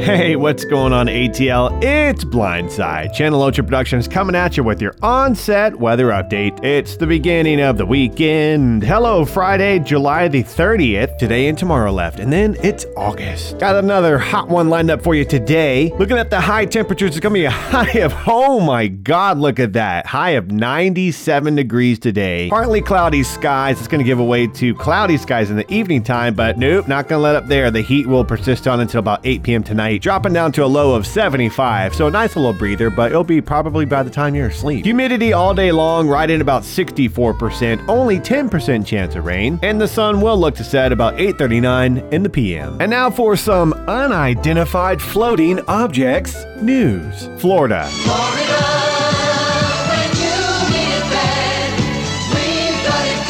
Hey, what's going on, ATL? It's Blindside. Channel Ocho Productions coming at you with your on-set weather update. It's the beginning of the weekend. Hello, Friday, July the 30th. Today and tomorrow left, and then it's August. Got another hot one lined up for you today. Looking at the high temperatures, it's gonna be a high of, oh my god, look at that. High of 97 degrees today. Partly cloudy skies. It's gonna give away to cloudy skies in the evening time, but nope, not gonna let up there. The heat will persist on until about 8 p.m. tonight dropping down to a low of 75. So a nice little breather, but it'll be probably by the time you're asleep. Humidity all day long, right at about 64%, only 10% chance of rain, and the sun will look to set about 8:39 in the PM. And now for some unidentified floating objects news. Florida. Florida, when you need it bad, we've got it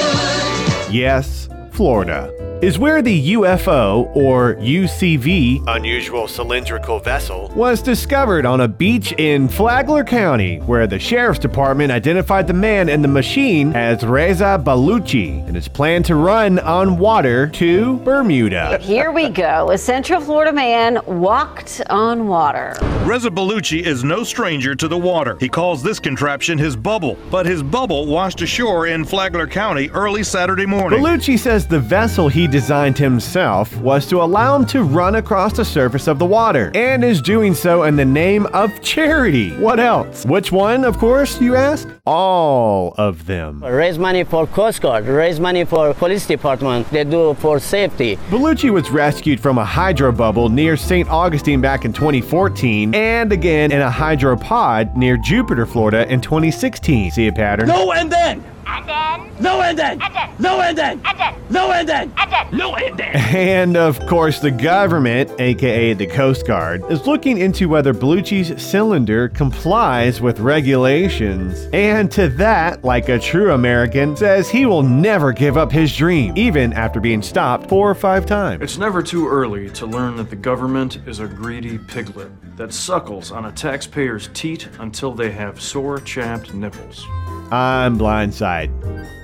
good. Yes, Florida is where the UFO or UCV, unusual cylindrical vessel, was discovered on a beach in Flagler County, where the sheriff's department identified the man and the machine as Reza Baluchi and is planned to run on water to Bermuda. Here we go. A Central Florida man walked on water. Reza Baluchi is no stranger to the water. He calls this contraption his bubble, but his bubble washed ashore in Flagler County early Saturday morning. Baluchi says the vessel he designed himself was to allow him to run across the surface of the water, and is doing so in the name of charity. What else? Which one, of course, you ask? All of them. raise money for Coast Guard, raise money for police department. They do for safety. Baluchi was rescued from a hydro bubble near St. Augustine back in 2014, and again in a hydropod near Jupiter, Florida in 2016. See a pattern? No and then. And then, No and then. and then, No and then. and then, No and then. and then. No and then. And of course, the government, aka the Coast Guard, is looking into whether Baluchi's cylinder complies with regulations. And to that, like a true American, says he will never give up his dream, even after being stopped four or five times. It's never too early to learn that the government is a greedy piglet that suckles on a taxpayer's teat until they have sore, chapped nipples. I'm blindside.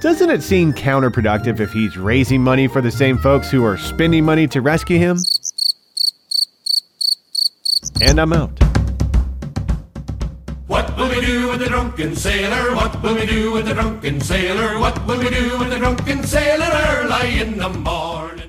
Doesn't it seem counterproductive if he's raising money for the same folks who are spending money to rescue him? And I'm out. What will we do with the drunken sailor? What will we do with the drunken sailor? What will we do with the drunken sailor early in the morning?